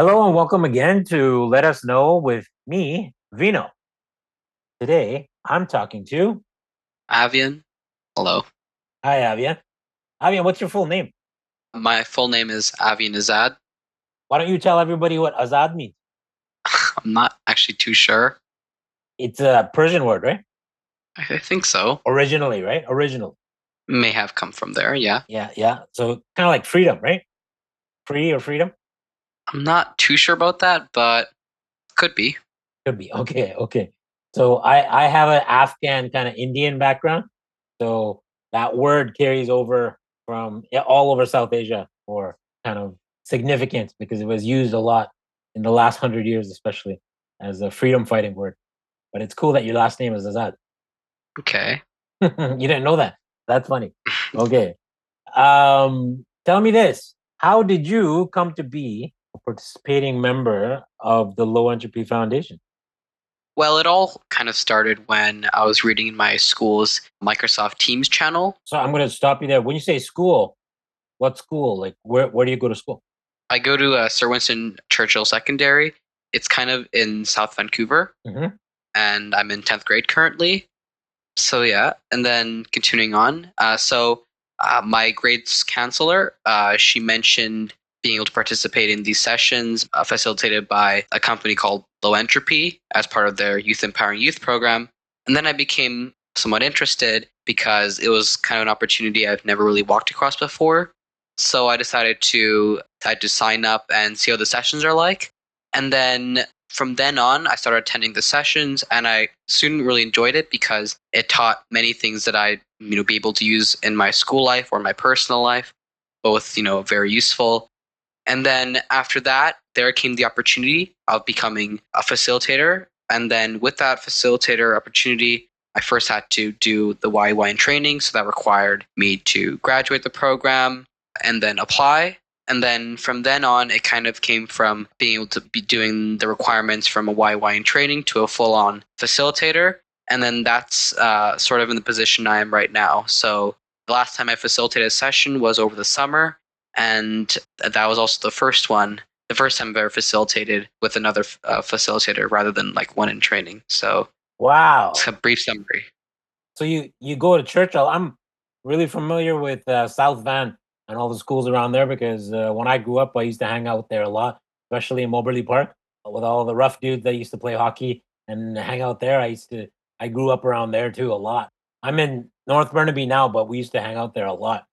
Hello and welcome again to Let Us Know with me, Vino. Today, I'm talking to. Abhiyan. Hello. Hi, Abhiyan. Abhiyan, what's your full name? My full name is Abhiyan Azad. Why don't you tell everybody what Azad means? I'm not actually too sure. It's a Persian word, right? I think so. Originally, right? Original. May have come from there, yeah. Yeah, yeah. So kind of like freedom, right? Free or freedom? I'm not too sure about that, but could be. Could be. Okay, okay. So I I have an Afghan kind of Indian background, so that word carries over from all over South Asia for kind of significance because it was used a lot in the last hundred years, especially as a freedom fighting word. But it's cool that your last name is Azad. Okay. you didn't know that. That's funny. Okay. Um, tell me this: How did you come to be participating member of the Low Entropy Foundation? Well, it all kind of started when I was reading in my school's Microsoft Teams channel. So I'm going to stop you there. When you say school, what school? Like where where do you go to school? I go to uh, Sir Winston Churchill Secondary. It's kind of in South Vancouver, Mhm. and I'm in 10th grade currently. So, yeah. And then continuing on. Uh, so, uh, my grades counselor, uh, she mentioned being able to participate in these sessions uh, facilitated by a company called Low Entropy as part of their Youth Empowering Youth program. And then I became somewhat interested because it was kind of an opportunity I've never really walked across before. So I decided to I had to sign up and see how the sessions are like. And then from then on, I started attending the sessions, and I soon really enjoyed it because it taught many things that I you know be able to use in my school life or my personal life, both you know very useful. And then after that, there came the opportunity of becoming a facilitator. And then with that facilitator opportunity, I first had to do the YY in training, so that required me to graduate the program and then apply. And then from then on, it kind of came from being able to be doing the requirements from a YY in training to a full on facilitator. And then that's uh, sort of in the position I am right now. So the last time I facilitated a session was over the summer. And that was also the first one, the first time I've ever facilitated with another uh, facilitator rather than like one in training. So Wow. it's a brief summary. So you you go to Churchill. I'm really familiar with uh, South Van and all the schools around there because uh, when I grew up, I used to hang out there a lot, especially in Moberly Park with all the rough dudes that used to play hockey and hang out there. I used to. I grew up around there too a lot. I'm in North Burnaby now, but we used to hang out there a lot.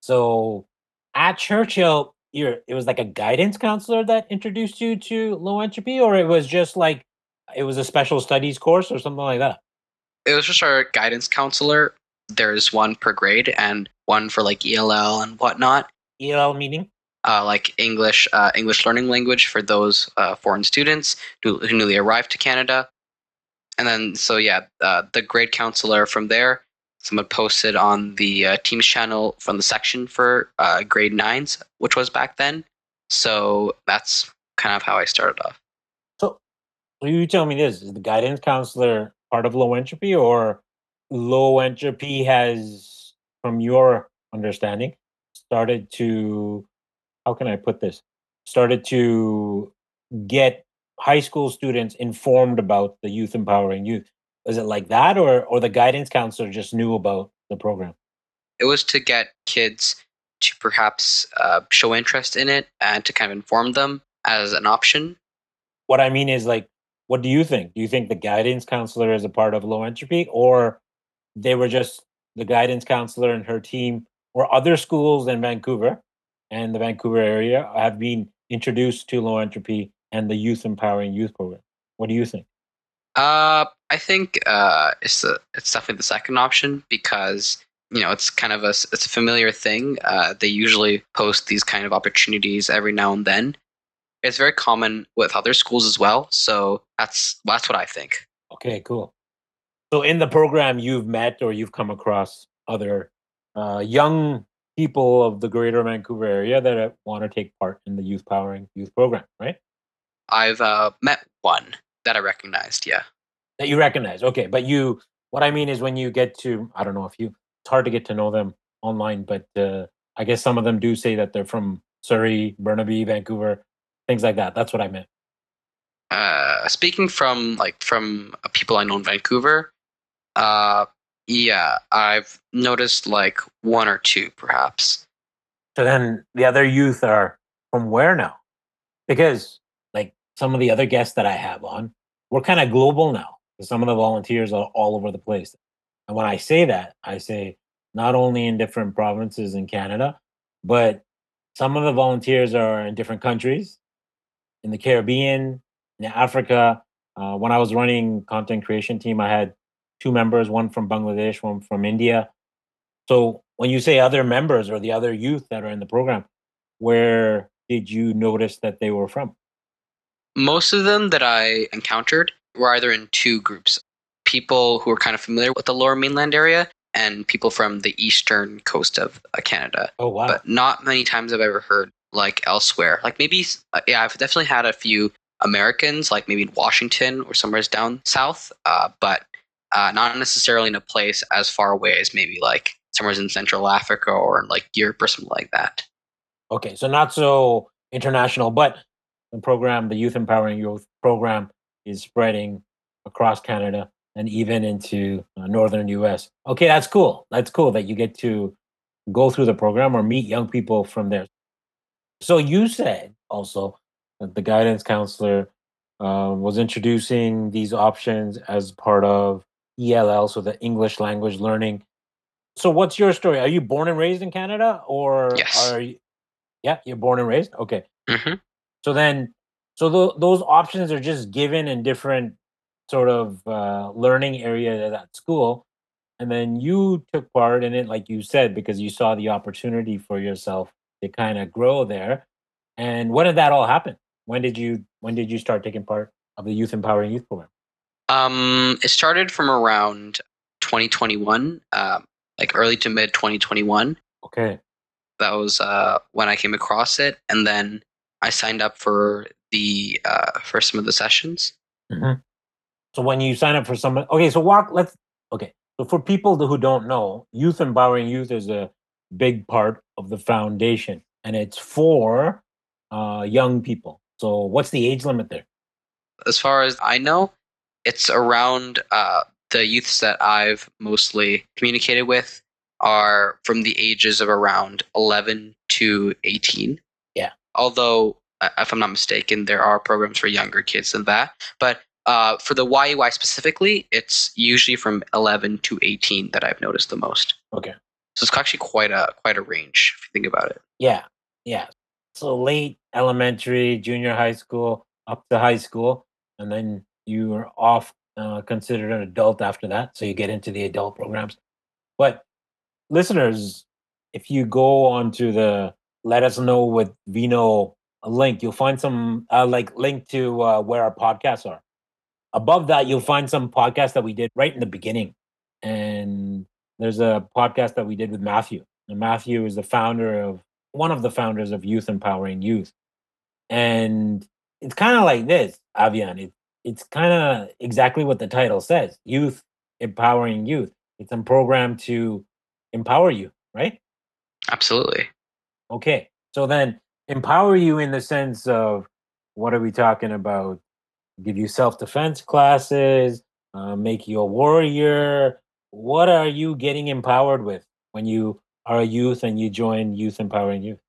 So at Churchill, you're it was like a guidance counselor that introduced you to low entropy, or it was just like it was a special studies course or something like that. It was just our guidance counselor. There's one per grade and one for like ELL and whatnot. ELL meaning. uh, like English, uh, English learning language for those uh, foreign students who, who newly arrived to Canada. And then, so yeah, uh, the grade counselor from there, someone posted on the uh, Teams channel from the section for uh, grade nines, which was back then. So that's kind of how I started off. So, you tell me this: is the guidance counselor part of low entropy, or low entropy has, from your understanding, started to how can I put this? Started to get high school students informed about the youth empowering youth. Is it like that, or or the guidance counselor just knew about the program? It was to get kids to perhaps uh, show interest in it and to kind of inform them as an option What I mean is like, what do you think? Do you think the guidance counselor is a part of low entropy, or they were just the guidance counselor and her team, or other schools in Vancouver and the Vancouver area have been introduced to low entropy and the youth empowering youth program? What do you think? Uh, I think uh, it's the it's definitely the second option because you know it's kind of a it's a familiar thing. Uh, they usually post these kind of opportunities every now and then. It's very common with other schools as well. So that's that's what I think. Okay, cool. So in the program, you've met or you've come across other uh, young people of the Greater Vancouver area that want to take part in the youth powering youth program, right? I've uh, met one that I recognized. Yeah. that you recognize. Okay, but you, what I mean is when you get to, I don't know if you, it's hard to get to know them online, but uh, I guess some of them do say that they're from Surrey, Burnaby, Vancouver, things like that. That's what I meant. Uh, speaking from like from people I know in Vancouver, uh, yeah, I've noticed like one or two perhaps. So then the other youth are from where now? Because some of the other guests that I have on, we're kind of global now. Some of the volunteers are all over the place. And when I say that, I say not only in different provinces in Canada, but some of the volunteers are in different countries, in the Caribbean, in Africa. Uh, when I was running content creation team, I had two members, one from Bangladesh, one from India. So when you say other members or the other youth that are in the program, where did you notice that they were from? Most of them that I encountered were either in two groups people who are kind of familiar with the lower mainland area and people from the eastern coast of uh, Canada. Oh, wow. But not many times I've ever heard like elsewhere. Like maybe, uh, yeah, I've definitely had a few Americans, like maybe in Washington or somewhere down south, uh, but uh, not necessarily in a place as far away as maybe like somewhere in Central Africa or in like Europe or something like that. Okay, so not so international, but program, the Youth Empowering Youth program, is spreading across Canada and even into uh, northern US. Okay, that's cool. That's cool that you get to go through the program or meet young people from there. So you said also that the guidance counselor uh, was introducing these options as part of ELL, so the English language learning. So what's your story? Are you born and raised in Canada or yes. are you Yeah, you're born and raised? Okay. Mm-hmm. So then so th- those options are just given in different sort of uh, learning area at school. And then you took part in it like you said because you saw the opportunity for yourself to kind of grow there. And when did that all happen? When did you when did you start taking part of the youth empowering youth program? Um it started from around 2021 um, like early to mid 2021 okay. That was uh, when i came across it. And then i signed up for the uh, for some of the sessions mm-hmm. So when you sign up for someone, okay, so walk, let's, okay. So for people who don't know, Youth Empowering Youth is a big part of the foundation and it's for uh, young people. So what's the age limit there? As far as I know, it's around uh, the youths that I've mostly communicated with are from the ages of around 11 to 18. Although, if I'm not mistaken, there are programs for younger kids than that. But uh, for the YUI specifically, it's usually from 11 to 18 that I've noticed the most. Okay. So it's actually quite a quite a range if you think about it. Yeah, yeah. So late elementary, junior high school, up to high school, and then you are off uh, considered an adult after that. So you get into the adult programs. But listeners, if you go onto the let us know with Vino link, you'll find some uh, like link to uh, where our podcasts are above that, you'll find some podcasts that we did right in the beginning. And there's a podcast that we did with Matthew. And Matthew is the founder of one of the founders of Youth Empowering Youth. And it's kind of like this, Abhiyan. It, it's kind of exactly what the title says Youth Empowering Youth. It's a program to empower you, right? Absolutely. Okay. So then empower you in the sense of what are we talking about? give you self defense classes, uh, make you a warrior. What are you getting empowered with when you are a youth and you join Youth Empowering Youth?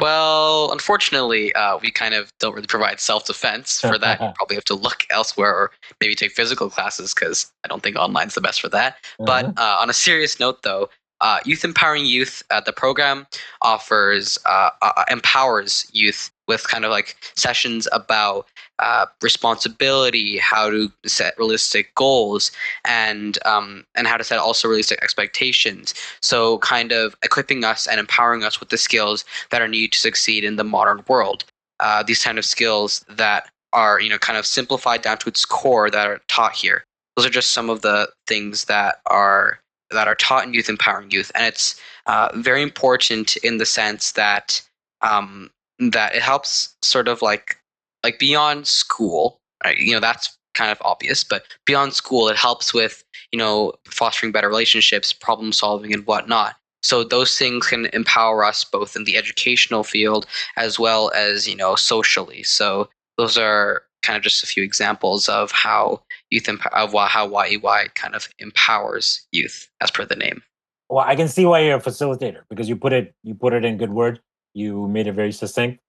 Well, unfortunately, uh, we kind of don't really provide self defense. For that, you probably have to look elsewhere or maybe take physical classes because I don't think online's the best for that. Uh-huh. But uh, on a serious note, though, uh, Youth Empowering Youth, uh, the program offers uh, uh, empowers youth with kind of like sessions about uh, responsibility, how to set realistic goals, and um, and how to set also realistic expectations. So, kind of equipping us and empowering us with the skills that are needed to succeed in the modern world. Uh, these kind of skills that are you know kind of simplified down to its core that are taught here. Those are just some of the things that are that are taught in youth empowering youth, and it's uh, very important in the sense that um, that it helps sort of like like beyond school. Right? You know that's kind of obvious, but beyond school, it helps with you know fostering better relationships, problem solving, and whatnot. So those things can empower us both in the educational field as well as you know socially. So those are kind of just a few examples of how youth emp- of YEY kind of empowers youth as per the name. Well, I can see why you're a facilitator because you put it you put it in good words. You made it very succinct.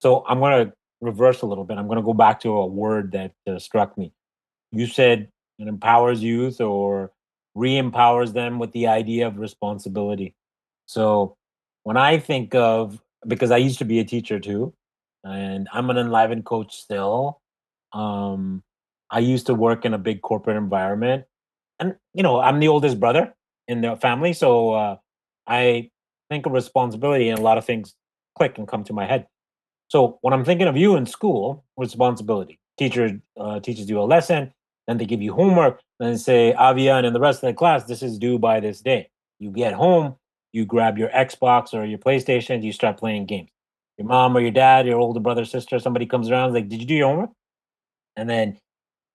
So I'm to reverse a little bit. I'm to go back to a word that uh, struck me. You said it empowers youth or re-empowers them with the idea of responsibility. So when I think of because I used to be a teacher too, and I'm an enlivened coach still. Um, I used to work in a big corporate environment, and you know I'm the oldest brother in the family, so uh, I think of responsibility, and a lot of things click and come to my head. So when I'm thinking of you in school, responsibility. Teacher uh, teaches you a lesson, then they give you homework, then say, Abhiyan and the rest of the class, this is due by this day. You get home, you grab your Xbox or your PlayStation, you start playing games. Your mom or your dad, your older brother, sister, somebody comes around, like, did you do your homework? And then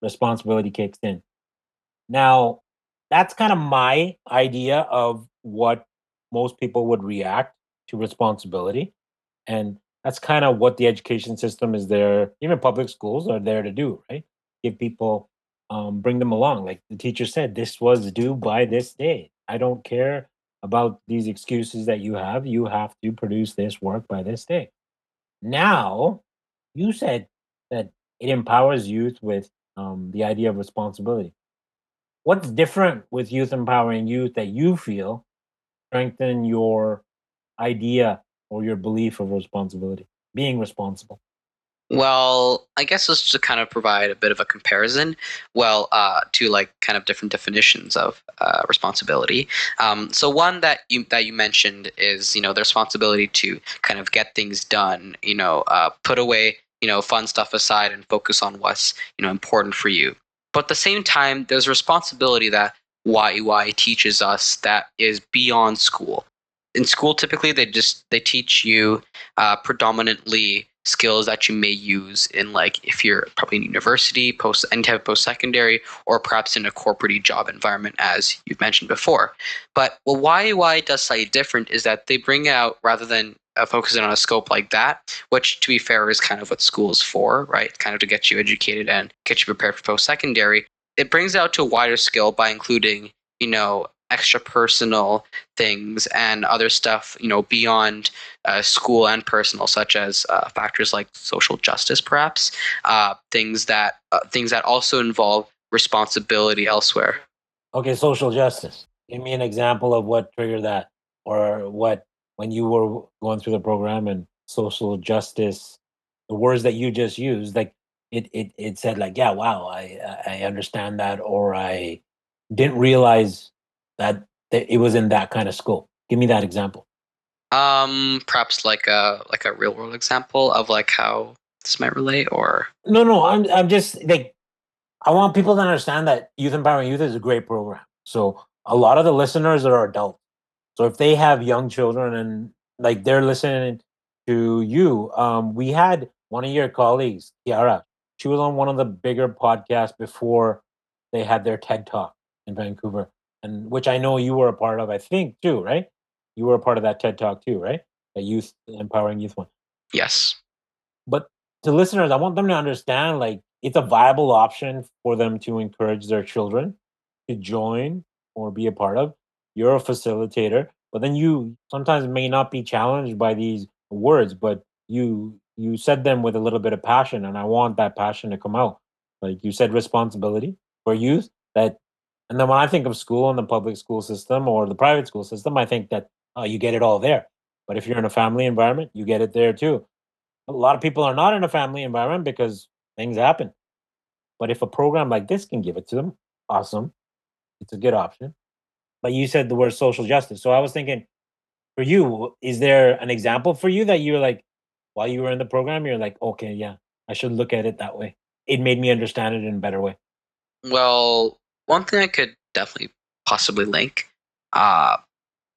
responsibility kicks in. Now, that's kind of my idea of what most people would react to responsibility. And that's kind of what the education system is there, even public schools are there to do, right? Give people, um, bring them along. Like the teacher said, this was due by this day. I don't care about these excuses that you have. You have to produce this work by this day. Now, you said that it empowers youth with um, the idea of responsibility. What's different with youth empowering youth that you feel strengthen your idea or your belief of responsibility, being responsible? Well, I guess just to kind of provide a bit of a comparison, well, uh, to like kind of different definitions of uh, responsibility. Um, so one that you that you mentioned is you know the responsibility to kind of get things done. You know, uh, put away you know fun stuff aside and focus on what's you know important for you. But at the same time, there's a responsibility that YEY teaches us that is beyond school. In school, typically they just they teach you uh, predominantly skills that you may use in like if you're probably in university, post any type of post secondary, or perhaps in a corporate job environment, as you've mentioned before. But what YEY does slightly different is that they bring out rather than uh, focusing on a scope like that, which to be fair is kind of what school is for, right? Kind of to get you educated and get you prepared for post secondary. It brings out to a wider skill by including, you know, extra personal things and other stuff, you know, beyond uh, school and personal, such as uh, factors like social justice, perhaps uh, things that uh, things that also involve responsibility elsewhere. Okay, social justice. Give me an example of what triggered that, or what when you were going through the program and social justice, the words that you just used, like it it it said like, yeah, wow, I I understand that, or I didn't realize that, it was in that kind of scope. Give me that example. Um, perhaps like a like a real world example of like how this might relate, or no, no. I'm I'm just like I want people to understand that Youth Empowering Youth is a great program. So a lot of the listeners are adults. So if they have young children and like they're listening to you, um, we had one of your colleagues, Kiara. She was on one of the bigger podcasts before they had their TED Talk in Vancouver and which I know you were a part of, I think too, right? You were a part of that TED Talk too, right? The youth empowering youth one. Yes. But to listeners, I want them to understand like it's a viable option for them to encourage their children to join or be a part of. You're a facilitator, but then you sometimes may not be challenged by these words, but you you said them with a little bit of passion, and I want that passion to come out. Like you said, responsibility for youth that and then when I think of school and the public school system or the private school system, I think that oh, you get it all there. But if you're in a family environment, you get it there too. A lot of people are not in a family environment because things happen. But if a program like this can give it to them, awesome. It's a good option. But you said the word social justice. So I was thinking, for you, is there an example for you that you're like, while you were in the program, you're like, okay, yeah, I should look at it that way. It made me understand it in a better way. Well, one thing I could definitely possibly link, uh,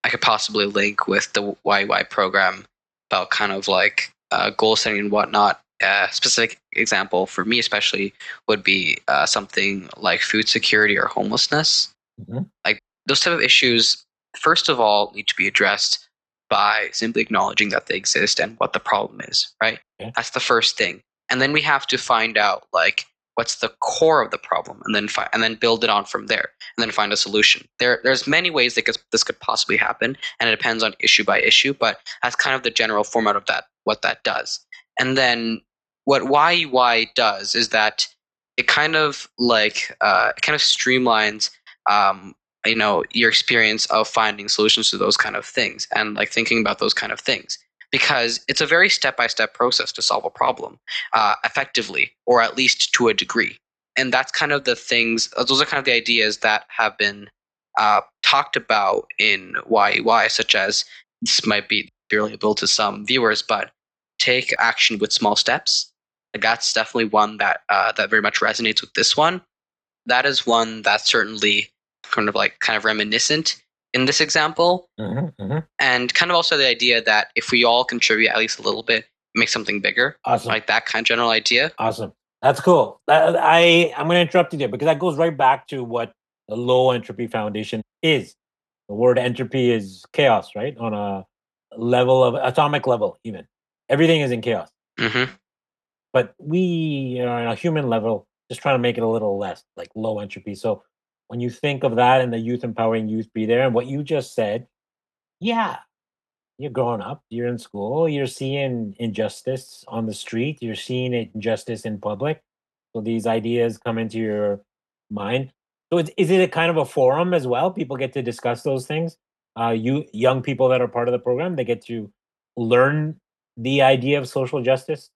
I could possibly link with the YY program about kind of like uh, goal setting and whatnot. A specific example for me, especially, would be uh, something like food security or homelessness. Mm-hmm. Like those type of issues first of all need to be addressed by simply acknowledging that they exist and what the problem is, right? Okay. That's the first thing. And then we have to find out like what's the core of the problem and then fi- and then build it on from there and then find a solution. There there's many ways that this could possibly happen and it depends on issue by issue, but that's kind of the general format of that what that does. And then what YUI does is that it kind of like uh, it kind of streamlines um, you know your experience of finding solutions to those kind of things and like thinking about those kind of things because it's a very step-by-step process to solve a problem uh, effectively or at least to a degree. And that's kind of the things uh, those are kind of the ideas that have been uh, talked about in YUI such as this might be valuable to some viewers but take action with small steps. Like that's definitely one that uh, that very much resonates with this one. That is one that certainly kind of like kind of reminiscent in this example Mhm, mhm. and kind of also the idea that if we all contribute at least a little bit make something bigger Awesome. like that kind of general idea Awesome. That's cool. I I'm going to interrupt you there because that goes right back to what the low entropy foundation is. The word entropy is chaos, right? On a level of atomic level, even everything is in chaos. hmm But we are on a human level, just trying to make it a little less like low entropy. So when you think of that and the youth empowering youth be there, and what you just said, yeah, you're growing up, you're in school, you're seeing injustice on the street, you're seeing injustice in public. So these ideas come into your mind. So is, is it a kind of a forum as well? People get to discuss those things. Uh, you young people that are part of the program, they get to learn the idea of social justice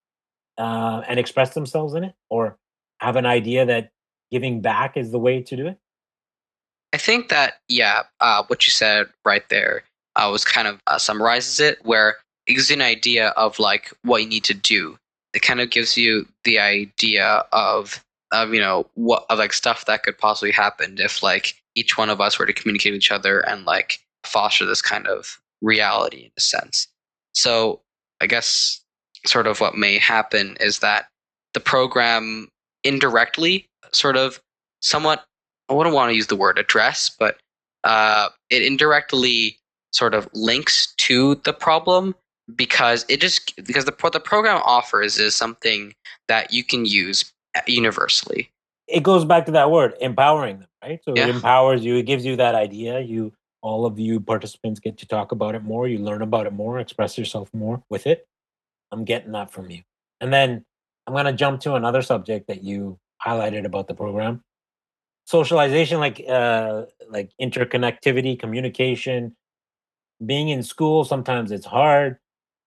uh, and express themselves in it, or have an idea that giving back is the way to do it. I think that yeah uh, what you said right there uh, was kind of uh, summarizes it where it gives you an idea of like what you need to do. It kind of gives you the idea of of you know what of like stuff that could possibly happen if like each one of us were to communicate with each other and like foster this kind of reality in a sense. So i guess sort of what may happen is that the program indirectly sort of somewhat i wouldn't want to use the word address but uh, it indirectly sort of links to the problem because it just because the what the program offers is something that you can use universally. It goes back to that word, empowering them, right? So Yeah. it empowers you. It gives you that idea. You, all of you participants, get to talk about it more. You learn about it more, express yourself more with it. I'm getting that from you. And then I'm going to jump to another subject that you highlighted about the program socialization like uh like interconnectivity communication being in school sometimes it's hard.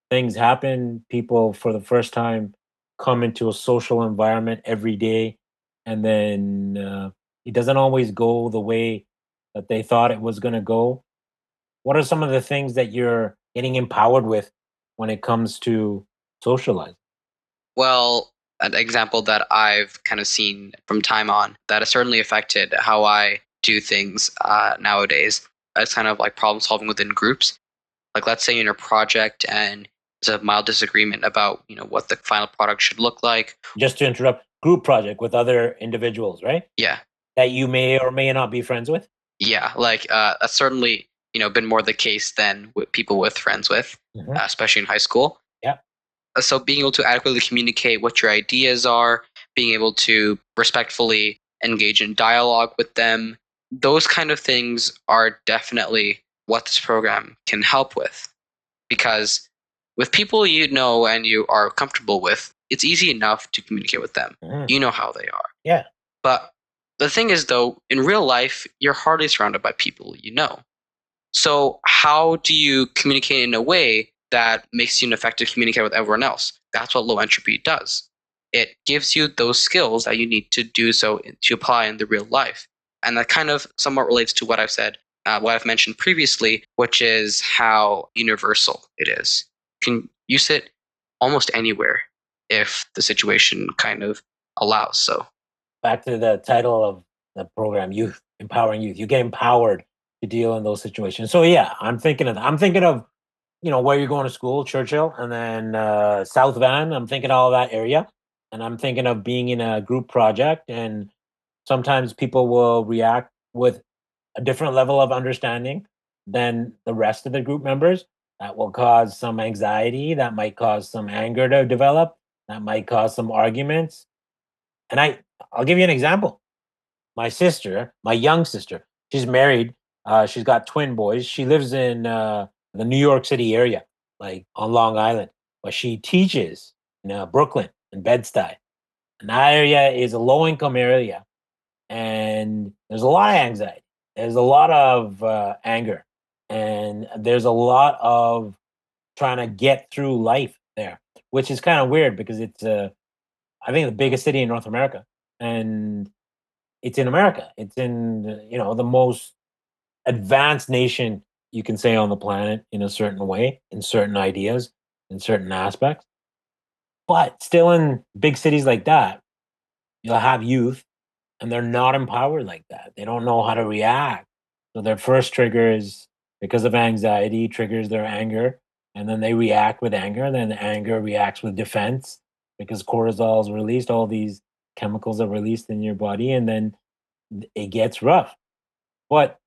Things happen people for the first time come into a social environment every day and then uh, it doesn't always go the way that they thought it was going to go. What are some of the things that you're getting empowered with when it comes to socializing? Well, an example that I've kind of seen from time on that has certainly affected how I do things uh, nowadays. It's kind of like problem solving within groups. Like, let's say you're in a project and there's a mild disagreement about you know what the final product should look like. just to interrupt group project with other individuals right Yeah, that you may or may not be friends with yeah. Like uh, that's certainly you know been more the case than with people with friends with. Mhm. uh, especially in high school. Yeah. Uh, So being able to adequately communicate what your ideas are, being able to respectfully engage in dialogue with them, those kind of things are definitely what this program can help with. Because with people you know and you are comfortable with, it's easy enough to communicate with them. Mhm. You know how they are. Yeah. But the thing is, though, in real life, you're hardly surrounded by people you know. So, how do you communicate in a way that makes you an effective communicator with everyone else? That's what low entropy does. It gives you those skills that you need to do so to apply in the real life. And that kind of somewhat relates to what I've said, uh, what I've mentioned previously, which is how universal it is. You can use it almost anywhere if the situation kind of allows so. back to the title of the program youth empowering youth you get empowered to deal in those situations so yeah i'm thinking of i'm thinking of you know where you're going to school churchill and then uh, south van i'm thinking all that area and i'm thinking of being in a group project and sometimes people will react with a different level of understanding than the rest of the group members. That will cause some anxiety. That might cause some anger to develop. That might cause some arguments. And I, I'll give you an example. My sister, my young sister, she's married. Uh, she's got twin boys. She lives in uh, the New York City area, like on Long Island, but she teaches in uh, Brooklyn and Bed-Stuy. And that area is a low income area. And there's a lot of anxiety. There's a lot of uh, anger. And there's a lot of trying to get through life there, which is kind of weird because it's, uh, I think, the biggest city in North America. And it's in America. It's in, you know, the most advanced nation you can say on the planet in a certain way, in certain ideas, in certain aspects. But still in big cities like that, you'll have youth and they're not empowered like that. They don't know how to react. So their first trigger is because of anxiety, triggers their anger, and then they react with anger, and then the anger reacts with defense because cortisol is released, all these chemicals are released in your body, and then it gets rough. But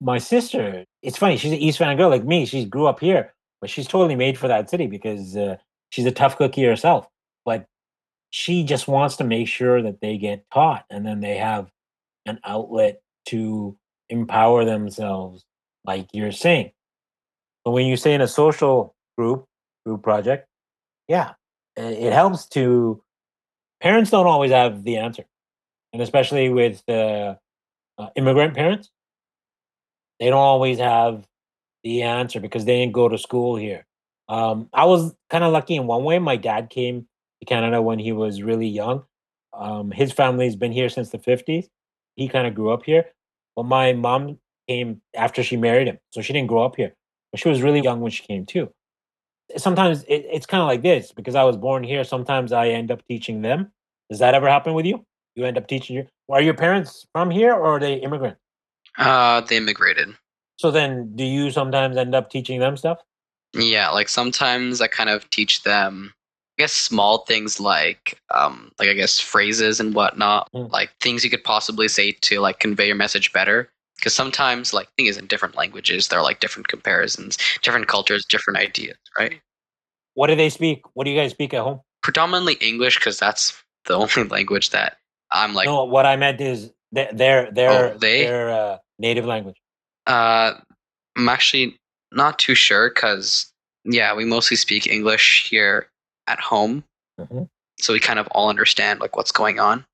my sister, it's funny, she's an East Van girl like me. She grew up here, but she's totally made for that city because uh, she's a tough cookie herself. But she just wants to make sure that they get taught and then they have an outlet to empower themselves, like you're saying. But when you say in a social group, group project, yeah, it helps to. Parents don't always have the answer, and especially with uh, uh, immigrant parents, they don't always have the answer because they didn't go to school here. Um, I was kind of lucky in one way. My dad came to Canada when he was really young. Um, his family's been here since the 50s. He kind of grew up here. But my mom came after she married him. So she didn't grow up here. But she was really young when she came too. Sometimes it, it's kind of like this because I was born here. Sometimes I end up teaching them. Does that ever happen with you? You end up teaching your. Are your parents from here or are they immigrant? Uh, they immigrated. So then, do you sometimes end up teaching them stuff? Yeah, like sometimes I kind of teach them, I guess, small things like, um, like I guess phrases and whatnot, Mm. like things you could possibly say to like convey your message better. Because sometimes, like, thing is, in different languages, there are like different comparisons, different cultures, different ideas, right? What do they speak? What do you guys speak at home? Predominantly English, because that's the only language that I'm like. no, what I meant is their their their, Oh, they're. uh, native language. Uh, I'm actually not too sure because, yeah, we mostly speak English here at home. Mhm. So we kind of all understand like what's going on.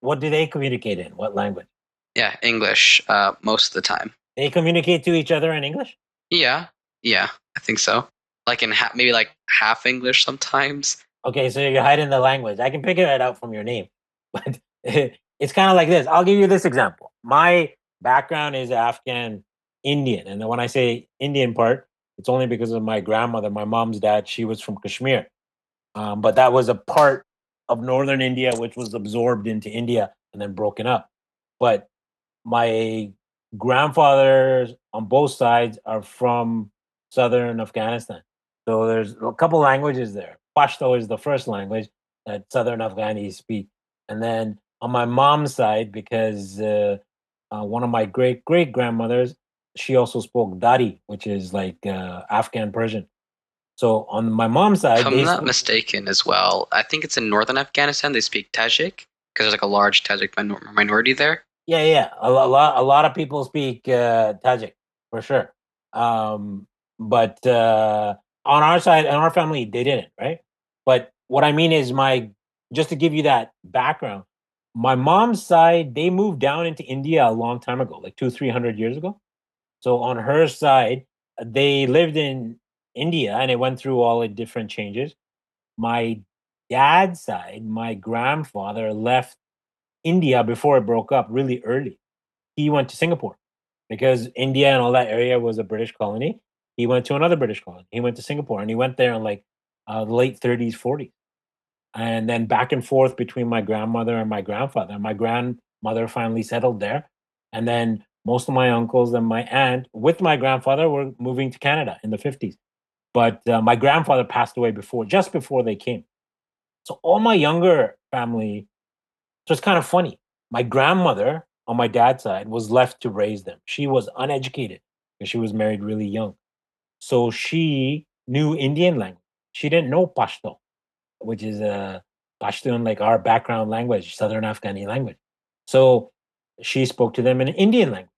What do they communicate in? What language? Yeah, English uh, most of the time. They communicate to each other in English. Yeah, yeah, I think so. Like in ha- maybe like half English sometimes. Okay, so you're hiding the language. I can figure it out from your name, but it's kind of like this. I'll give you this example. My background is Afghan Indian, and when I say Indian part, it's only because of my grandmother, my mom's dad. She was from Kashmir, um, but that was a part of northern India which was absorbed into India and then broken up. But my grandfathers on both sides are from southern Afghanistan. So there's a couple languages there. Pashto is the first language that southern Afghanis speak. And then on my mom's side, because uh, uh, one of my great great grandmothers, she also spoke Dari, which is like uh, Afghan Persian. So on my mom's side, If I'm not mistaken as well. I think it's in northern Afghanistan. They speak Tajik because there's like a large Tajik minor- minority there. Yeah, yeah. A, lo- lot, a lot of people speak uh, Tajik for sure. Um, but uh, on our side, in our family, they didn't, right? But what I mean is, my just to give you that background, my mom's side, they moved down into India a long time ago, like two, three hundred years ago. So on her side, they lived in India and it went through all the different changes. My dad's side, my grandfather left India before it broke up really early. He went to Singapore because India and all that area was a British colony. He went to another British colony. He went to Singapore and he went there in like uh, late 30s, 40s. And then back and forth between my grandmother and my grandfather. My grandmother finally settled there. And then most of my uncles and my aunt with my grandfather were moving to Canada in the 50s. But uh, my grandfather passed away before, just before they came. So all my younger family so it's kind of funny. My grandmother on my dad's side was left to raise them. She was uneducated. because she was married really young. So she knew Indian language. She didn't know Pashto, which is a Pashtun, like our background language, Southern Afghani language. So she spoke to them in Indian language.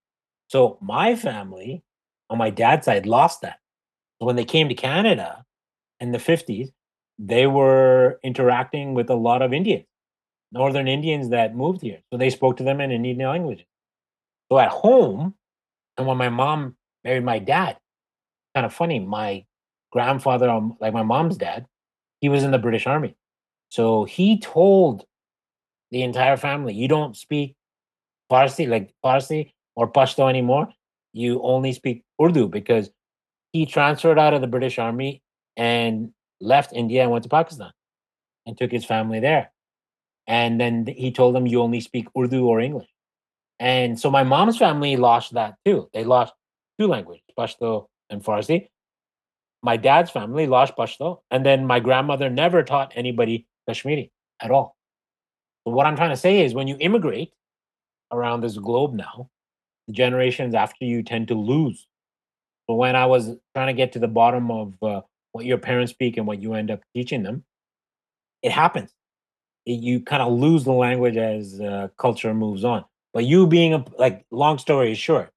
So my family on my dad's side lost that. So when they came to Canada in the 50s, they were interacting with a lot of Indians, Northern Indians that moved here. So they spoke to them in Indian language. So at home, and when my mom married my dad, kind of funny, my grandfather, um, like my mom's dad, he was in the British Army. So he told the entire family, you don't speak Farsi, like Farsi or Pashto anymore. You only speak Urdu because he transferred out of the British Army and left India and went to Pakistan and took his family there. And then he told them, you only speak Urdu or English. And so my mom's family lost that too. They lost two languages, Pashto and Farsi. My dad's family lost Pashto. And then my grandmother never taught anybody Kashmiri at all. So what I'm trying to say is when you immigrate around this globe now, the generations after you tend to lose. But when I was trying to get to the bottom of uh, what your parents speak and what you end up teaching them, it happens. It- you kind of lose the language as uh, culture moves on. But you being a like, long story short,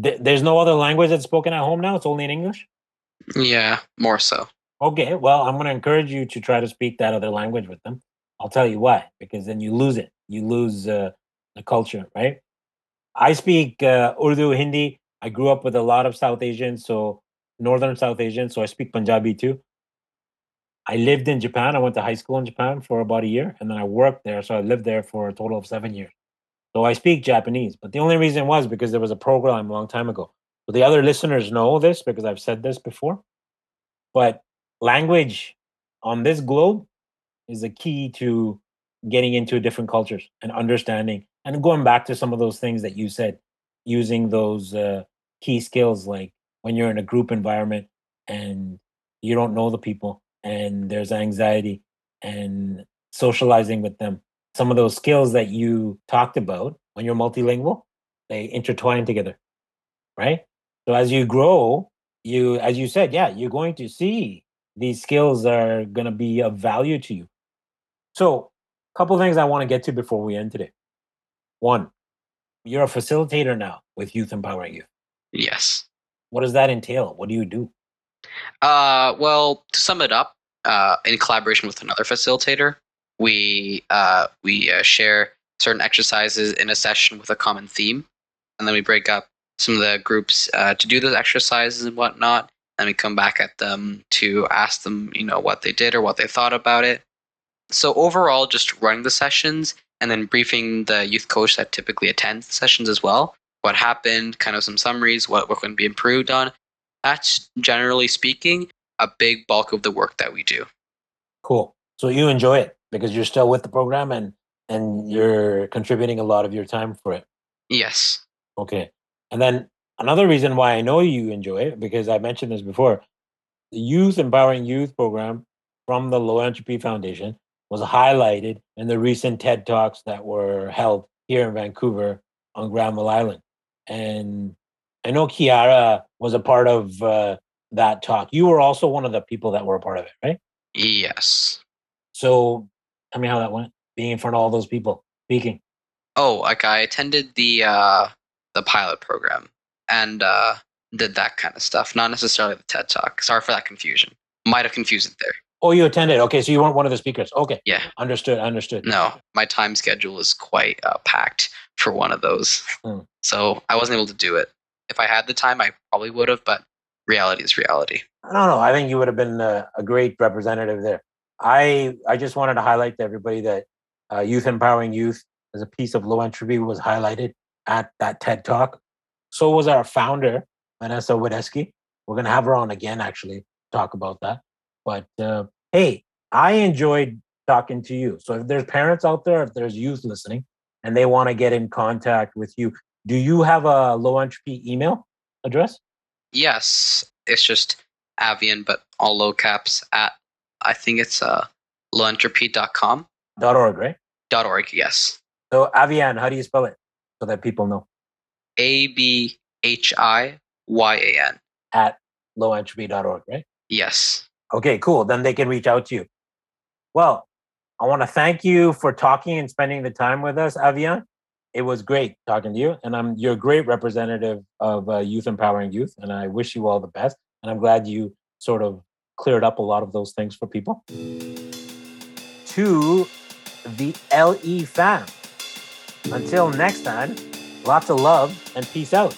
th- there's no other language that's spoken at home now. It's only in English. Yeah, more so. Okay, well, I'm going to encourage you to try to speak that other language with them. I'll tell you why, because then you lose it. You lose uh, the culture, right? I speak uh, Urdu, Hindi. I grew up with a lot of South Asians, so Northern South Asians, so I speak Punjabi too. I lived in Japan. I went to high school in Japan for about a year, and then I worked there. So I lived there for a total of seven years. So I speak Japanese, but the only reason was because there was a program a long time ago. The other listeners know this because I've said this before. But language on this globe is the key to getting into different cultures and understanding and going back to some of those things that you said using those uh, key skills like when you're in a group environment and you don't know the people and there's anxiety and socializing with them some of those skills that you talked about when you're multilingual they intertwine together right so as you grow you as you said yeah you're going to see these skills are going to be of value to you. So a couple things i want to get to before we end today. One you're a facilitator now with youth empowering youth. Yes. what does that entail? What do you do? Uh, well, to sum it up, uh, in collaboration with another facilitator, we uh, we uh, share certain exercises in a session with a common theme, and then we break up some of the groups uh, to do those exercises and whatnot. And we come back at them to ask them, you know, what they did or what they thought about it. So overall, just running the sessions and then briefing the youth coach that typically attends the sessions as well. What happened, kind of some summaries, what what can be improved on, that's generally speaking a big bulk of the work that we do. cool so you enjoy it because you're still with the program and and you're contributing a lot of your time for it Yes. Okay. And then another reason why I know you enjoy it, because I mentioned this before, the Youth Empowering Youth program from the Low Entropy Foundation was highlighted in the recent TED Talks that were held here in Vancouver on Granville Island. And I know Kiara was a part of uh, that talk. You were also one of the people that were a part of it, right? Yes. So tell me how that went, being in front of all those people speaking. Oh, like I attended the uh the pilot program and uh did that kind of stuff, not necessarily the TED Talk. Sorry for that confusion. Might have confused it there. Oh, you attended. Okay. So you weren't one of the speakers. Okay. Yeah. Understood. Understood. No, my time schedule is quite uh, packed for one of those. Hmm. So I wasn't able to do it. If I had the time, I probably would have, but reality is reality. I don't know. I think you would have been a, a great representative there. I I just wanted to highlight to everybody that uh, youth empowering youth as a piece of low entropy was highlighted at that TED talk. So was our founder Vanessa Wadesky. We're gonna have her on again, actually, talk about that. But uh, hey, I enjoyed talking to you. So if there's parents out there, if there's youth listening, and they want to get in contact with you, do you have a low entropy email address? Yes, it's just Abhiyan, but all low caps at I think it's uh lowentropy.com. Dot org, right? Dot org, yes. So Abhiyan, how do you spell it so that people know? A B H I Y A N. at lowentropy.org, right? Yes. Okay, cool. Then they can reach out to you. Well, I want to thank you for talking and spending the time with us, Abhiyan. It was great talking to you, and I'm you're a great representative of uh, youth empowering youth, and I wish you all the best. And I'm glad you sort of cleared up a lot of those things for people. To the LE fam. Until next time, lots of love and peace out.